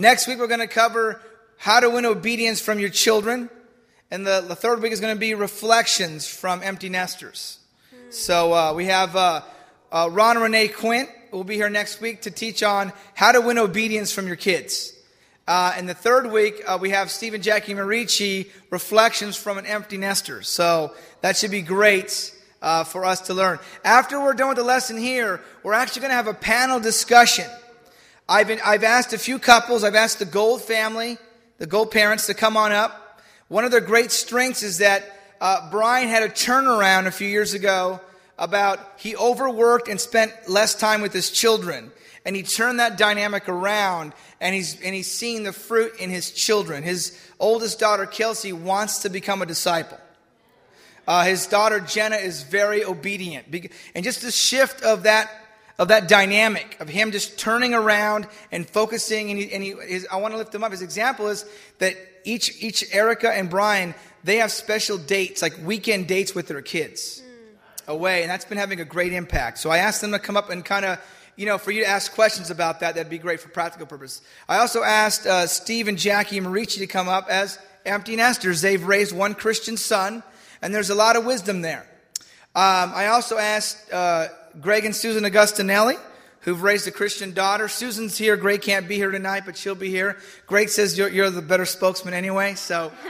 Next week, we're going to cover how to win obedience from your children. And the, the third week is going to be reflections from empty nesters. So uh, we have uh, uh, Ron Renee Quint will be here next week to teach on how to win obedience from your kids. Uh, and the third week, uh, we have Steve and Jackie Marici, Reflections from an Empty Nester. So that should be great uh, for us to learn. After we're done with the lesson here, we're actually going to have a panel discussion. I've, been, I've asked a few couples, I've asked the Gold family, the Gold parents to come on up. One of their great strengths is that uh, Brian had a turnaround a few years ago about he overworked and spent less time with his children. And he turned that dynamic around and he's, and he's seeing the fruit in his children. His oldest daughter, Kelsey, wants to become a disciple. Uh, his daughter, Jenna, is very obedient. And just the shift of that, of that dynamic, of him just turning around and focusing, and, he, and he, his, I want to lift him up. His example is that each, each Erica and Brian, they have special dates, like weekend dates with their kids away, and that's been having a great impact. So I asked them to come up and kind of, you know, for you to ask questions about that. That'd be great for practical purpose. I also asked uh, Steve and Jackie Marici to come up as empty nesters. They've raised one Christian son, and there's a lot of wisdom there. Um, I also asked uh, Greg and Susan Augustinelli, who've raised a Christian daughter. Susan's here. Greg can't be here tonight, but she'll be here. Greg says you're, you're the better spokesman anyway, so.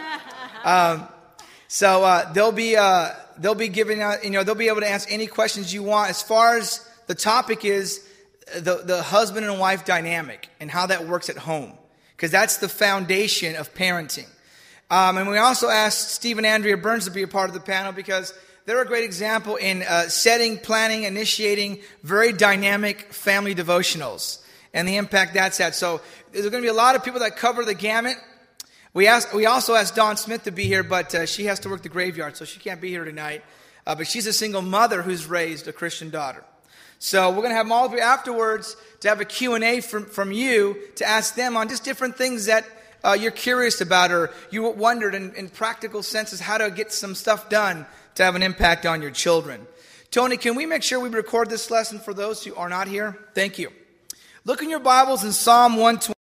Um, so uh, they'll be uh, they'll be giving out, you know, they'll be able to answer any questions you want. As far as the topic is the, the husband and wife dynamic and how that works at home, because that's the foundation of parenting. Um, and we also asked Steve and Andrea Burns to be a part of the panel because they're a great example in uh, setting, planning, initiating very dynamic family devotionals and the impact that's had. So there's going to be a lot of people that cover the gamut. We, asked, we also asked Dawn Smith to be here, but uh, she has to work the graveyard, so she can't be here tonight. Uh, but she's a single mother who's raised a Christian daughter. So we're going to have all of you afterwards to have a Q&A from, from you to ask them on just different things that uh, you're curious about or you wondered in, in practical senses how to get some stuff done to have an impact on your children. Tony, can we make sure we record this lesson for those who are not here? Thank you. Look in your Bibles in Psalm 120.